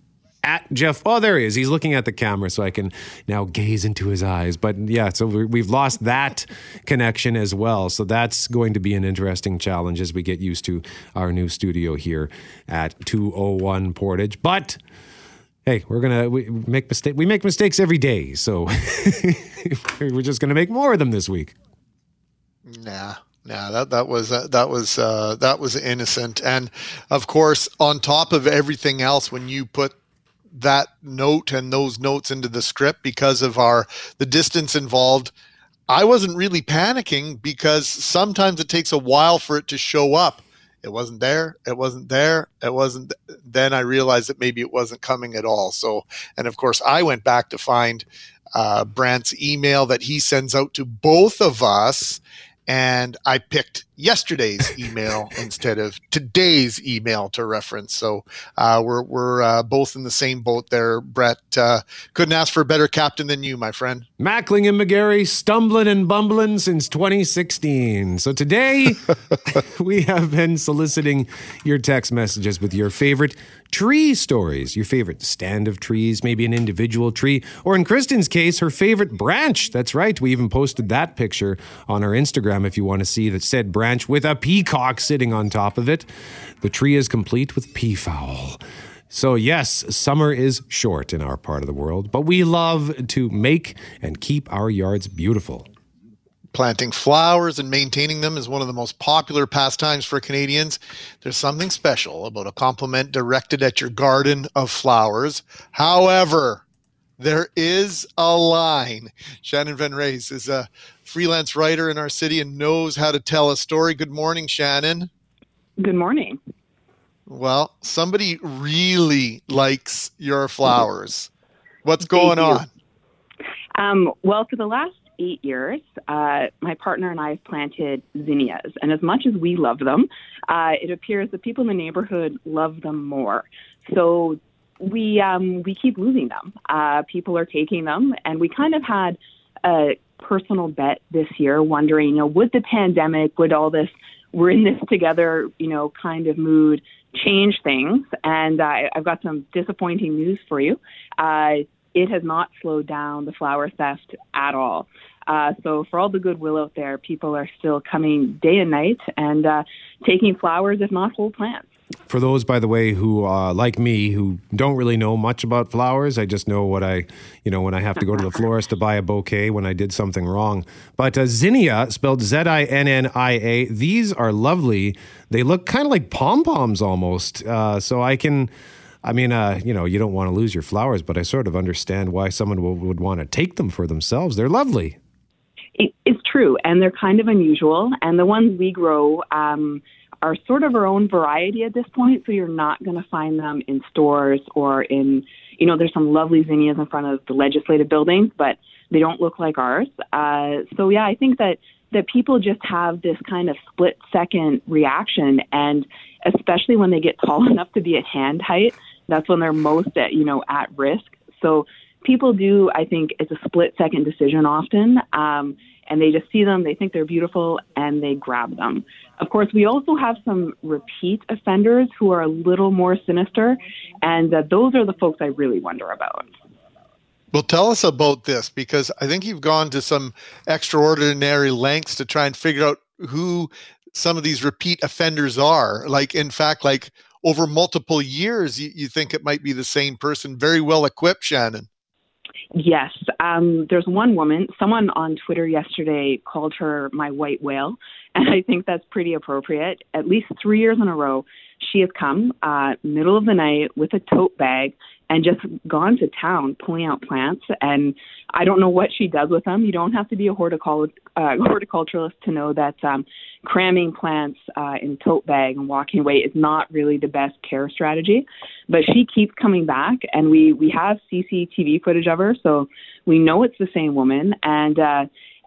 at Jeff. Oh, there he is. He's looking at the camera, so I can now gaze into his eyes. But yeah, so we've lost that connection as well. So that's going to be an interesting challenge as we get used to our new studio here at 201 Portage. But hey, we're gonna we make mistake. We make mistakes every day, so we're just gonna make more of them this week. Nah. Yeah, that that was uh, that was uh, that was innocent, and of course, on top of everything else, when you put that note and those notes into the script because of our the distance involved i wasn't really panicking because sometimes it takes a while for it to show up. It wasn't there it wasn't there it wasn't then i realized that maybe it wasn't coming at all. So and of course i went back to find uh, brant's email that he sends out to both of us and I picked yesterday's email instead of today's email to reference. So uh, we're we're uh, both in the same boat there. Brett uh, couldn't ask for a better captain than you, my friend. Mackling and McGarry stumbling and bumbling since 2016. So today we have been soliciting your text messages with your favorite tree stories, your favorite stand of trees, maybe an individual tree, or in Kristen's case, her favorite branch. That's right. We even posted that picture on our Instagram if you want to see that said branch with a peacock sitting on top of it. The tree is complete with peafowl. So, yes, summer is short in our part of the world, but we love to make and keep our yards beautiful. Planting flowers and maintaining them is one of the most popular pastimes for Canadians. There's something special about a compliment directed at your garden of flowers. However, there is a line. Shannon Van Raes is a freelance writer in our city and knows how to tell a story. Good morning, Shannon. Good morning. Well, somebody really likes your flowers. What's going on? Um, well, for the last eight years, uh, my partner and I have planted zinnias. And as much as we love them, uh, it appears that people in the neighborhood love them more. So we um, we keep losing them. Uh, people are taking them, and we kind of had a personal bet this year, wondering, you know, would the pandemic, would all this, we're in this together, you know, kind of mood change things? And I've got some disappointing news for you. Uh, it has not slowed down the flower theft at all. Uh, so for all the goodwill out there, people are still coming day and night and uh, taking flowers, if not whole plants. For those, by the way, who uh, like me, who don't really know much about flowers, I just know what I, you know, when I have to go to the florist to buy a bouquet when I did something wrong. But uh, zinnia, spelled Z I N N I A, these are lovely. They look kind of like pom poms almost. Uh, so I can. I mean, uh, you know, you don't want to lose your flowers, but I sort of understand why someone w- would want to take them for themselves. They're lovely. It, it's true, and they're kind of unusual. And the ones we grow um, are sort of our own variety at this point, so you're not going to find them in stores or in, you know, there's some lovely zinnias in front of the legislative buildings, but they don't look like ours. Uh, so yeah, I think that that people just have this kind of split second reaction, and especially when they get tall enough to be at hand height, that's when they're most at you know at risk. So people do, I think, it's a split second decision often. Um, and they just see them, they think they're beautiful, and they grab them. Of course, we also have some repeat offenders who are a little more sinister, and uh, those are the folks I really wonder about. Well, tell us about this because I think you've gone to some extraordinary lengths to try and figure out who some of these repeat offenders are. Like, in fact, like over multiple years, you, you think it might be the same person, very well equipped, Shannon. Yes. Um, there's one woman, someone on Twitter yesterday called her my white whale, and I think that's pretty appropriate. At least three years in a row, she has come uh, middle of the night with a tote bag and just gone to town pulling out plants. And I don't know what she does with them. You don't have to be a horticul- uh, horticulturalist to know that um, cramming plants uh, in a tote bag and walking away is not really the best care strategy. But she keeps coming back, and we we have CCTV footage of her, so we know it's the same woman. And uh,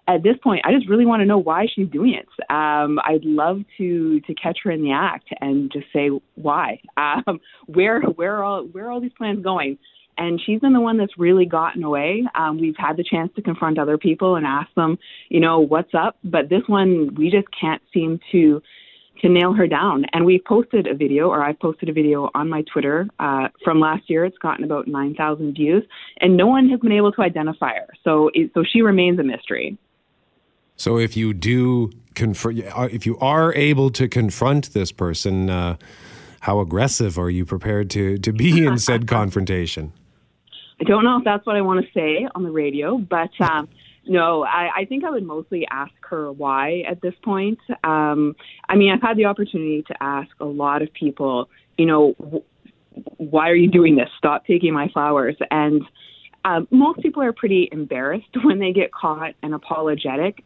at this point, I just really want to know why she's doing it. Um, I'd love to to catch her in the act and just say why. Um, where where are all where are all these plans going? And she's been the one that's really gotten away. Um, we've had the chance to confront other people and ask them, you know, what's up. But this one, we just can't seem to to nail her down. And we've posted a video, or I've posted a video on my Twitter uh, from last year. It's gotten about 9,000 views, and no one has been able to identify her. So, it, so she remains a mystery. So if you do confront, if you are able to confront this person, uh, how aggressive are you prepared to to be in said confrontation? I don't know if that's what I want to say on the radio, but um, no, I, I think I would mostly ask her why at this point. Um, I mean, I've had the opportunity to ask a lot of people, you know, why are you doing this? Stop taking my flowers. And um, most people are pretty embarrassed when they get caught and apologetic.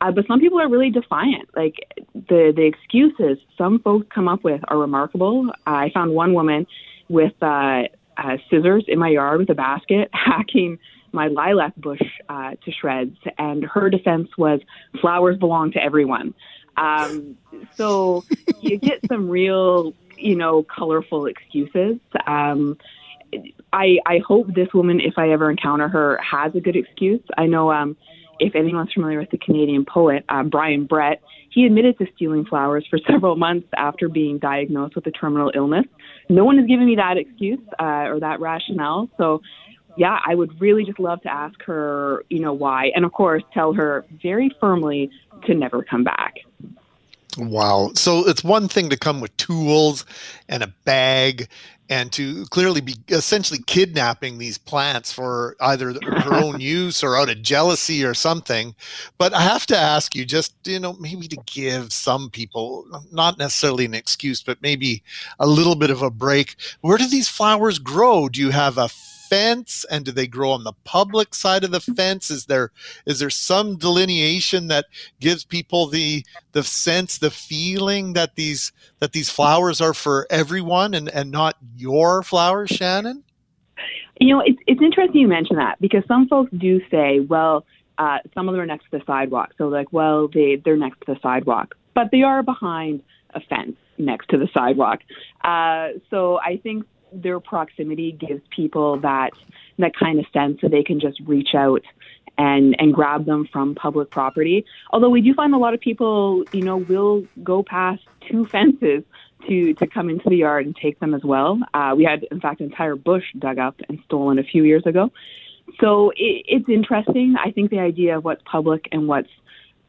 Uh, but some people are really defiant. Like the the excuses some folks come up with are remarkable. I found one woman with uh, uh, scissors in my yard with a basket hacking my lilac bush uh, to shreds, and her defense was flowers belong to everyone. Um, so you get some real, you know, colorful excuses. Um, I I hope this woman, if I ever encounter her, has a good excuse. I know um, if anyone's familiar with the Canadian poet uh, Brian Brett, he admitted to stealing flowers for several months after being diagnosed with a terminal illness. No one has given me that excuse uh, or that rationale. So, yeah, I would really just love to ask her, you know, why, and of course, tell her very firmly to never come back. Wow. So it's one thing to come with tools and a bag and to clearly be essentially kidnapping these plants for either her own use or out of jealousy or something. But I have to ask you, just you know, maybe to give some people not necessarily an excuse, but maybe a little bit of a break. Where do these flowers grow? Do you have a fence and do they grow on the public side of the fence? Is there is there some delineation that gives people the the sense the feeling that these that these flowers are for everyone and and not your flowers shannon? You know it's it's interesting you mention that because some folks do say well uh, some of them are next to the sidewalk. So like well they they're next to the sidewalk but they are behind a fence next to the sidewalk. Uh, so i think their proximity gives people that that kind of sense that they can just reach out and and grab them from public property. Although we do find a lot of people, you know, will go past two fences to to come into the yard and take them as well. Uh, we had, in fact, an entire bush dug up and stolen a few years ago. So it, it's interesting. I think the idea of what's public and what's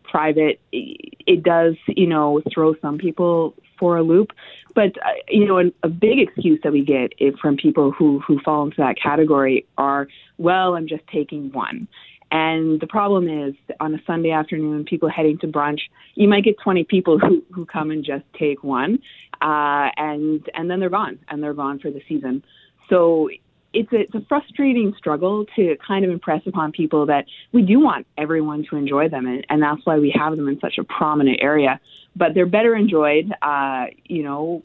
private, it, it does, you know, throw some people for a loop. But uh, you know, a, a big excuse that we get from people who who fall into that category are, well, I'm just taking one. And the problem is, on a Sunday afternoon, people heading to brunch, you might get 20 people who, who come and just take one, uh, and and then they're gone, and they're gone for the season. So it's a, it's a frustrating struggle to kind of impress upon people that we do want everyone to enjoy them, and, and that's why we have them in such a prominent area. But they're better enjoyed, uh, you know,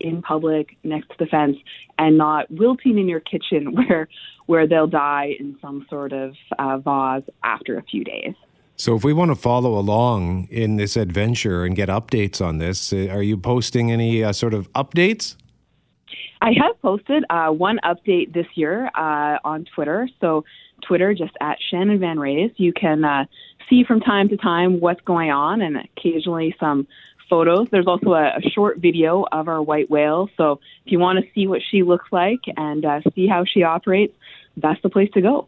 in public next to the fence, and not wilting in your kitchen where where they'll die in some sort of uh, vase after a few days. So, if we want to follow along in this adventure and get updates on this, uh, are you posting any uh, sort of updates? I have posted uh, one update this year uh, on Twitter. So, Twitter, just at Shannon Van Raes. You can uh, see from time to time what's going on and occasionally some photos. There's also a, a, short video of our white whale. So, if you want to see what she looks like and uh, see how she operates, that's the place to go.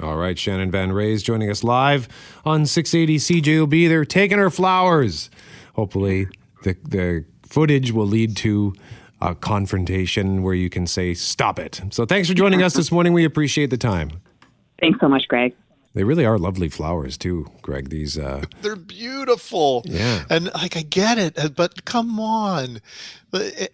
All right, Shannon Van Raes joining us live on 680 CJOB. They're taking her flowers. Hopefully, the, the footage will lead to a confrontation where you can say, stop it. So thanks for joining us this morning. We appreciate the time. Thanks so much, Greg. They really are lovely flowers too, Greg. These uh They're beautiful. Yeah. And like I get it, uh, but come on.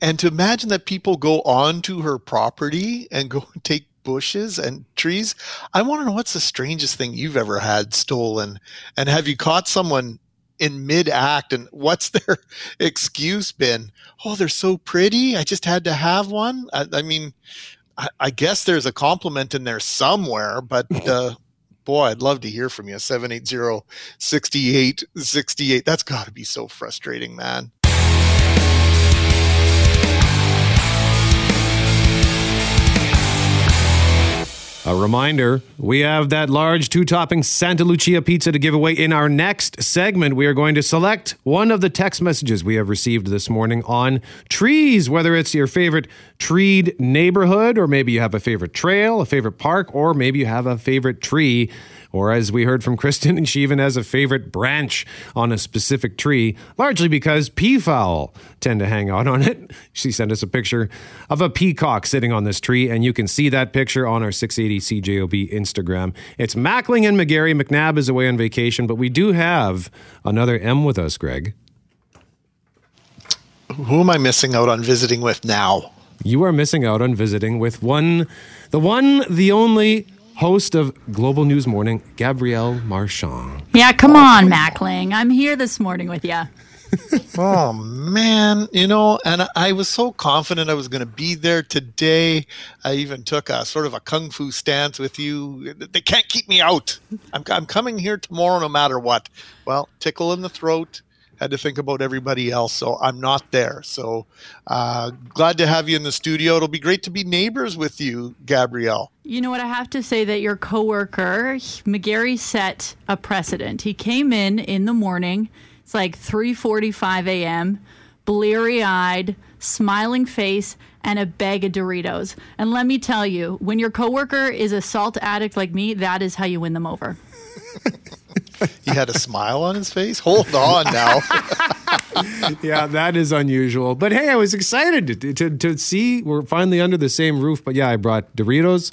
And to imagine that people go onto her property and go and take bushes and trees. I want to know what's the strangest thing you've ever had stolen and have you caught someone in mid act and what's their excuse been? Oh they're so pretty. I just had to have one. I, I mean I, I, guess there's a compliment in there somewhere but uh, boy i'd love to hear from you. 780 6868 that's got to be so frustrating man A reminder we have that large two topping Santa Lucia pizza to give away in our next segment. We are going to select one of the text messages we have received this morning on trees, whether it's your favorite treed neighborhood, or maybe you have a favorite trail, a favorite park, or maybe you have a favorite tree or as we heard from Kristen, and she even has a favorite branch on a specific tree, largely because peafowl tend to hang out on it. She sent us a picture of a peacock sitting on this tree, and you can see that picture on our 680 CJOB Instagram. It's Mackling and McGarry. McNabb is away on vacation, but we do have another M with us, Greg. Who am I missing out on visiting with now? You are missing out on visiting with one, the one, the only host of Global News Morning, Gabrielle Marchand. Yeah, come on, Mackling. I'm here this morning with you. oh man, you know, and I was so confident I was going to be there today. I even took a sort of a kung fu stance with you. They can't keep me out. I'm, I'm coming here tomorrow no matter what. Well, tickle in the throat, had to think about everybody else. So I'm not there. So uh, glad to have you in the studio. It'll be great to be neighbors with you, Gabrielle. You know what? I have to say that your coworker, McGarry, set a precedent. He came in in the morning. It's like 3:45 a.m. Bleary eyed, smiling face, and a bag of Doritos. And let me tell you, when your coworker is a salt addict like me, that is how you win them over. he had a smile on his face. Hold on now. yeah, that is unusual. But hey, I was excited to, to, to see we're finally under the same roof. But yeah, I brought Doritos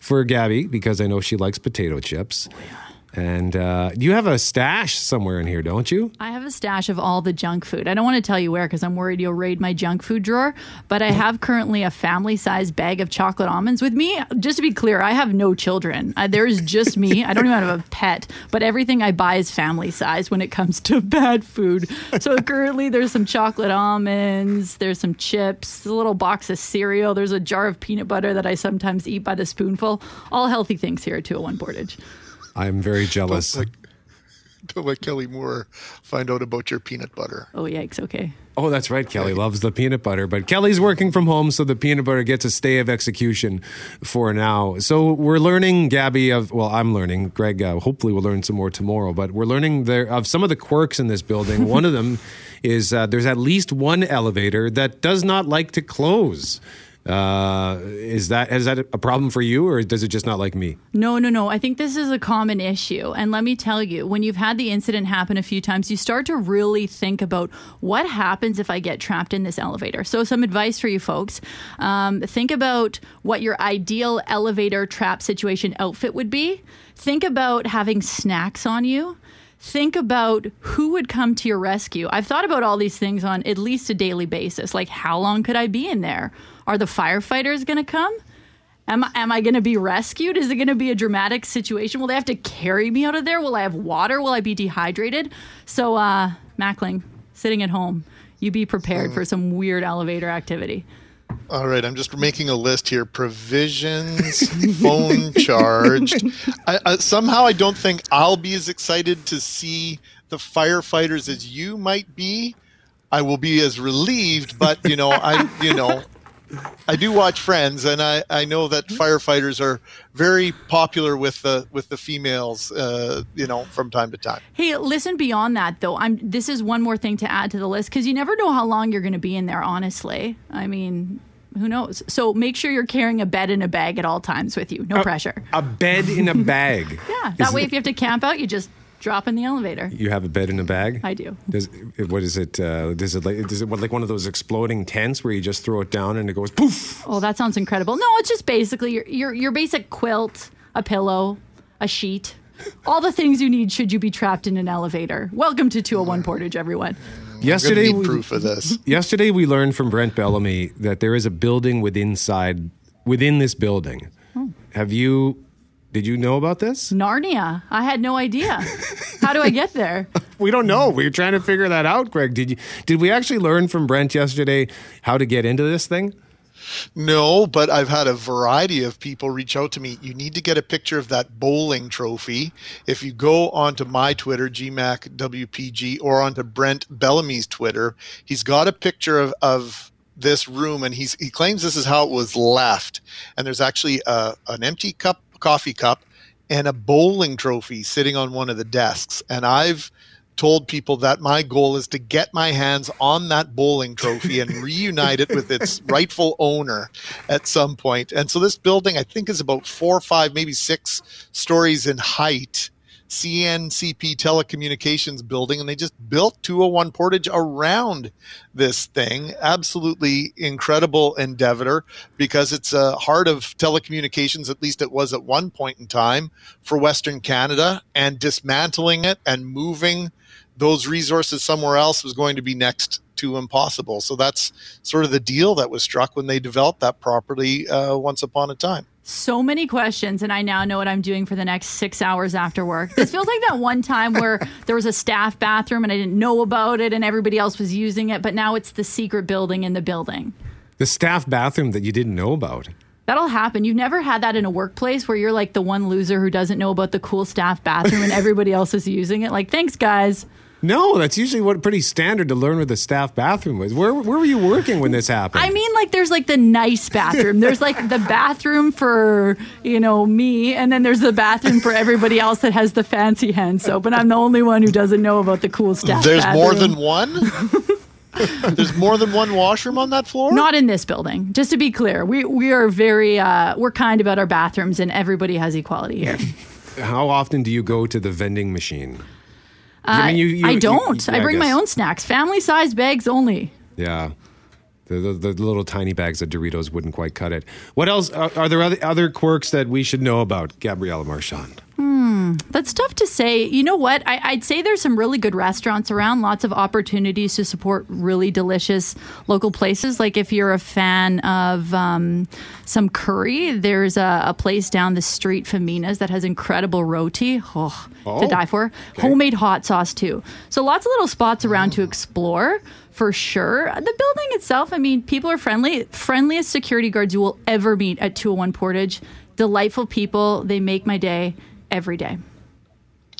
for Gabby because I know she likes potato chips. Oh, yeah. And uh, you have a stash somewhere in here, don't you? I have a stash of all the junk food. I don't want to tell you where because I'm worried you'll raid my junk food drawer. But I have currently a family sized bag of chocolate almonds with me. Just to be clear, I have no children. Uh, there's just me. I don't even have a pet. But everything I buy is family size when it comes to bad food. So currently there's some chocolate almonds, there's some chips, a little box of cereal, there's a jar of peanut butter that I sometimes eat by the spoonful. All healthy things here at 201 Portage. I'm very jealous. Don't let, don't let Kelly Moore find out about your peanut butter. Oh, yikes. Okay. Oh, that's right. Kelly loves the peanut butter, but Kelly's working from home, so the peanut butter gets a stay of execution for now. So we're learning, Gabby, of well, I'm learning. Greg, uh, hopefully, we'll learn some more tomorrow. But we're learning there of some of the quirks in this building. One of them is uh, there's at least one elevator that does not like to close. Uh, is that is that a problem for you, or does it just not like me? No, no, no. I think this is a common issue. And let me tell you, when you've had the incident happen a few times, you start to really think about what happens if I get trapped in this elevator. So, some advice for you folks um, think about what your ideal elevator trap situation outfit would be. Think about having snacks on you think about who would come to your rescue. I've thought about all these things on at least a daily basis. Like, how long could I be in there? Are the firefighters going to come? Am, am I going to be rescued? Is it going to be a dramatic situation? Will they have to carry me out of there? Will I have water? Will I be dehydrated? So, uh, Mackling, sitting at home, you be prepared for some weird elevator activity. All right, I'm just making a list here. Provisions, phone charged. I, I, somehow, I don't think I'll be as excited to see the firefighters as you might be. I will be as relieved, but you know, I you know, I do watch Friends, and I, I know that firefighters are very popular with the with the females, uh, you know, from time to time. Hey, listen. Beyond that, though, I'm. This is one more thing to add to the list because you never know how long you're going to be in there. Honestly, I mean, who knows? So make sure you're carrying a bed in a bag at all times with you. No a, pressure. A bed in a bag. yeah, that way, if you have to camp out, you just drop in the elevator. You have a bed in a bag. I do. Does what is it? Uh, does it like? Is it what, like one of those exploding tents where you just throw it down and it goes poof? Oh, that sounds incredible. No, it's just basically your your, your basic quilt, a pillow, a sheet. All the things you need should you be trapped in an elevator. Welcome to 201 Portage, everyone. Yesterday, we, proof of this. Yesterday, we learned from Brent Bellamy that there is a building within inside within this building. Oh. Have you? Did you know about this? Narnia. I had no idea. How do I get there? we don't know. We are trying to figure that out, Greg. Did you? Did we actually learn from Brent yesterday how to get into this thing? No, but I've had a variety of people reach out to me. You need to get a picture of that bowling trophy. If you go onto my Twitter, GMACWPG, or onto Brent Bellamy's Twitter, he's got a picture of, of this room and he's, he claims this is how it was left. And there's actually a, an empty cup, coffee cup, and a bowling trophy sitting on one of the desks. And I've told people that my goal is to get my hands on that bowling trophy and reunite it with its rightful owner at some point. And so this building, I think, is about four, five, maybe six stories in height. CNCP telecommunications building, and they just built 201 Portage around this thing. Absolutely incredible endeavor because it's a heart of telecommunications, at least it was at one point in time for Western Canada, and dismantling it and moving those resources somewhere else was going to be next to impossible. So that's sort of the deal that was struck when they developed that property uh, once upon a time. So many questions, and I now know what I'm doing for the next six hours after work. This feels like that one time where there was a staff bathroom and I didn't know about it and everybody else was using it, but now it's the secret building in the building. The staff bathroom that you didn't know about. That'll happen. You've never had that in a workplace where you're like the one loser who doesn't know about the cool staff bathroom and everybody else is using it. Like, thanks, guys. No, that's usually what pretty standard to learn where the staff bathroom was. Where where were you working when this happened? I mean, like there's like the nice bathroom. There's like the bathroom for you know me, and then there's the bathroom for everybody else that has the fancy hand soap. And I'm the only one who doesn't know about the cool staff. There's bathroom. more than one. There's more than one washroom on that floor? Not in this building. Just to be clear, we we are very uh, we're kind about our bathrooms, and everybody has equality here. How often do you go to the vending machine? I, mean, you, you, I don't. Yeah, I bring I my own snacks, family size bags only. Yeah. The, the, the, little tiny bags of Doritos wouldn't quite cut it. What else? Are, are there other, other quirks that we should know about, Gabrielle Marchand? Hmm, that's tough to say. You know what? I, would say there's some really good restaurants around, lots of opportunities to support really delicious local places. Like if you're a fan of um, some curry, there's a, a, place down the street, Femina's, that has incredible roti oh, oh, to die for. Okay. Homemade hot sauce, too. So lots of little spots around to explore for sure. The building itself, I mean, people are friendly. Friendliest security guards you will ever meet at 201 Portage. Delightful people. They make my day every day.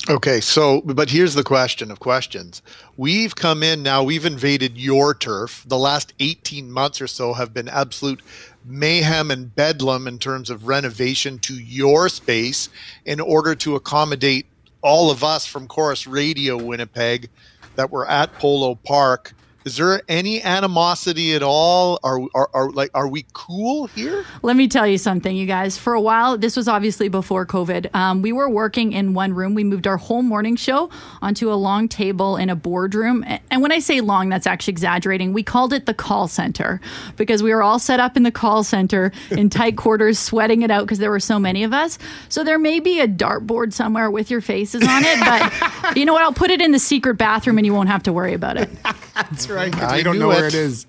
Okay, so but here's the question of questions. We've come in now, we've invaded your turf. The last 18 months or so have been absolute mayhem and bedlam in terms of renovation to your space in order to accommodate all of us from Corus Radio Winnipeg that were at Polo Park Is there any animosity at all? Are, are, are like are we cool here? Let me tell you something, you guys. For a while, this was obviously before COVID. Um, we were working in one room. We moved our whole morning show onto a long table in a boardroom. And when I say long, that's actually exaggerating. We called it the call center because we were all set up in the call center in tight quarters, sweating it out because there were so many of us. So there may be a dartboard somewhere with your faces on it, but you know what? I'll put it in the secret bathroom and you won't have to worry about it. That's right. 'Cause I we don't knew know where it. it is.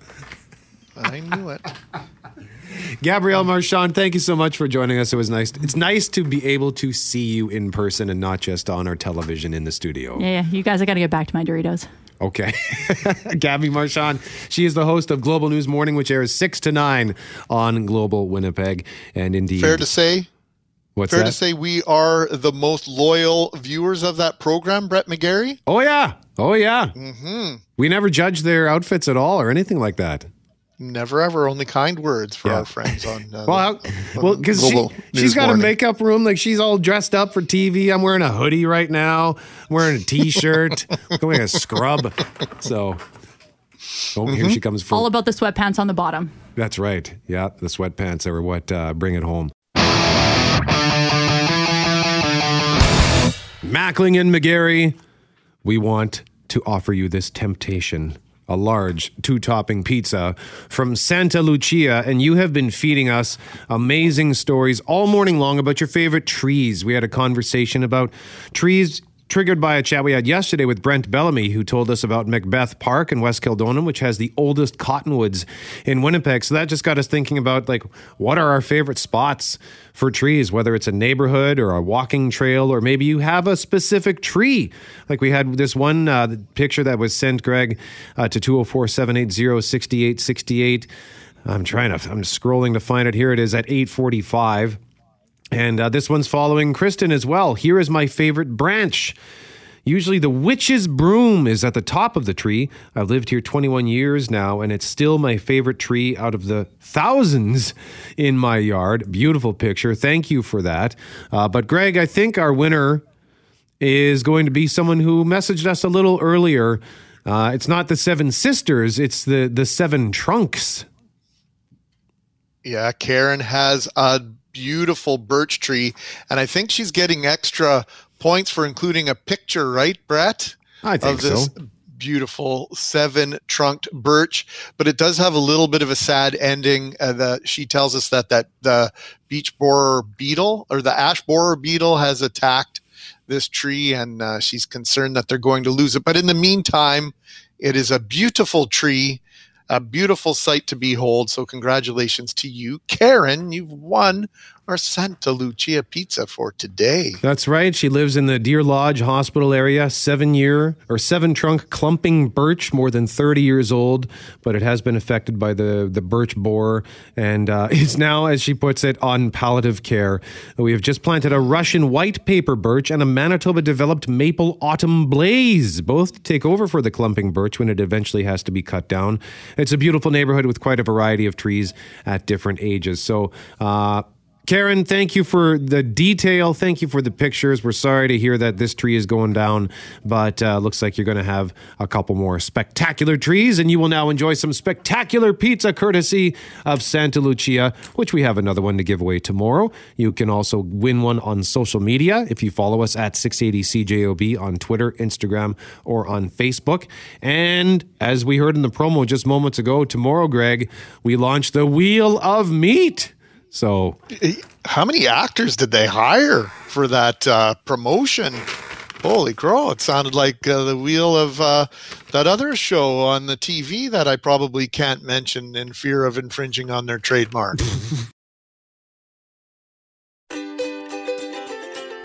I knew it. Gabrielle Marchand, thank you so much for joining us. It was nice. It's nice to be able to see you in person and not just on our television in the studio. Yeah, yeah. You guys, I got to get back to my Doritos. Okay. Gabby Marchand. She is the host of Global News Morning, which airs 6 to 9 on Global Winnipeg. And indeed. Fair to say, What's fair that? to say we are the most loyal viewers of that program, Brett McGarry. Oh, yeah. Oh, yeah. hmm We never judge their outfits at all or anything like that. Never ever, only kind words for Yeah. our friends on. Uh, Well, how, the- well, because she, Global she's News got Morning. a makeup room. Like she's all dressed up for TV. I'm wearing a hoodie right now. I'm wearing a t-shirt. I'm wearing a scrub. So, oh, here she comes. For, All about the sweatpants on the bottom. That's right. Yeah, the sweatpants are what uh, bring it home. Mackling and McGarry, we want to offer you this temptation. A large two topping pizza from Santa Lucia, and you have been feeding us amazing stories all morning long about your favorite trees. We had a conversation about trees triggered by a chat we had yesterday with Brent Bellamy, who told us about McBeth Park in West Kildonan, which has the oldest cottonwoods in Winnipeg. So that just got us thinking about like what are our favorite spots for trees, whether it's a neighborhood or a walking trail, or maybe you have a specific tree. Like we had this one uh, picture that was sent, Greg, uh, to 204 780 6868. I'm trying to, I'm scrolling to find it. Here it is at 845. And uh, this one's following Kristen as well. Here is my favorite branch. Usually, the witch's broom is at the top of the tree. I've lived here 21 years now, and it's still my favorite tree out of the thousands in my yard. Beautiful picture. Thank you for that. Uh, but, Greg, I think our winner is going to be someone who messaged us a little earlier. Uh, it's not the Seven Sisters, it's the, the Seven Trunks. Yeah, Karen has a beautiful birch tree, and I think she's getting extra points for including a picture, right, Brett? I think of this so. beautiful seven trunked birch, but it does have a little bit of a sad ending. Uh, the, she tells us that that the birch borer beetle or the ash borer beetle has attacked this tree, and uh, she's concerned that they're going to lose it. But in the meantime, it is a beautiful tree. A beautiful sight to behold. So, congratulations to you, Karen. You've won our Santa Lucia pizza for today. That's right. She lives in the Deer Lodge Hospital area. Seven year or seven trunk clumping birch, more than 30 years old, but it has been affected by the, the birch borer and uh, is now, as she puts it, on palliative care. We have just planted a Russian white paper birch and a Manitoba developed maple autumn blaze, both to take over for the clumping birch when it eventually has to be cut down. It's a beautiful neighborhood with quite a variety of trees at different ages. So, uh, Karen, thank you for the detail. Thank you for the pictures. We're sorry to hear that this tree is going down, but uh, looks like you're going to have a couple more spectacular trees, and you will now enjoy some spectacular pizza courtesy of Santa Lucia, which we have another one to give away tomorrow. You can also win one on social media if you follow us at 680CJOB on Twitter, Instagram, or on Facebook. And as we heard in the promo just moments ago, tomorrow, Greg, we launch the Wheel of Meat. So How many actors did they hire for that uh, promotion? Holy crow! It sounded like uh, the wheel of uh, that other show on the TV that I probably can't mention in fear of infringing on their trademark.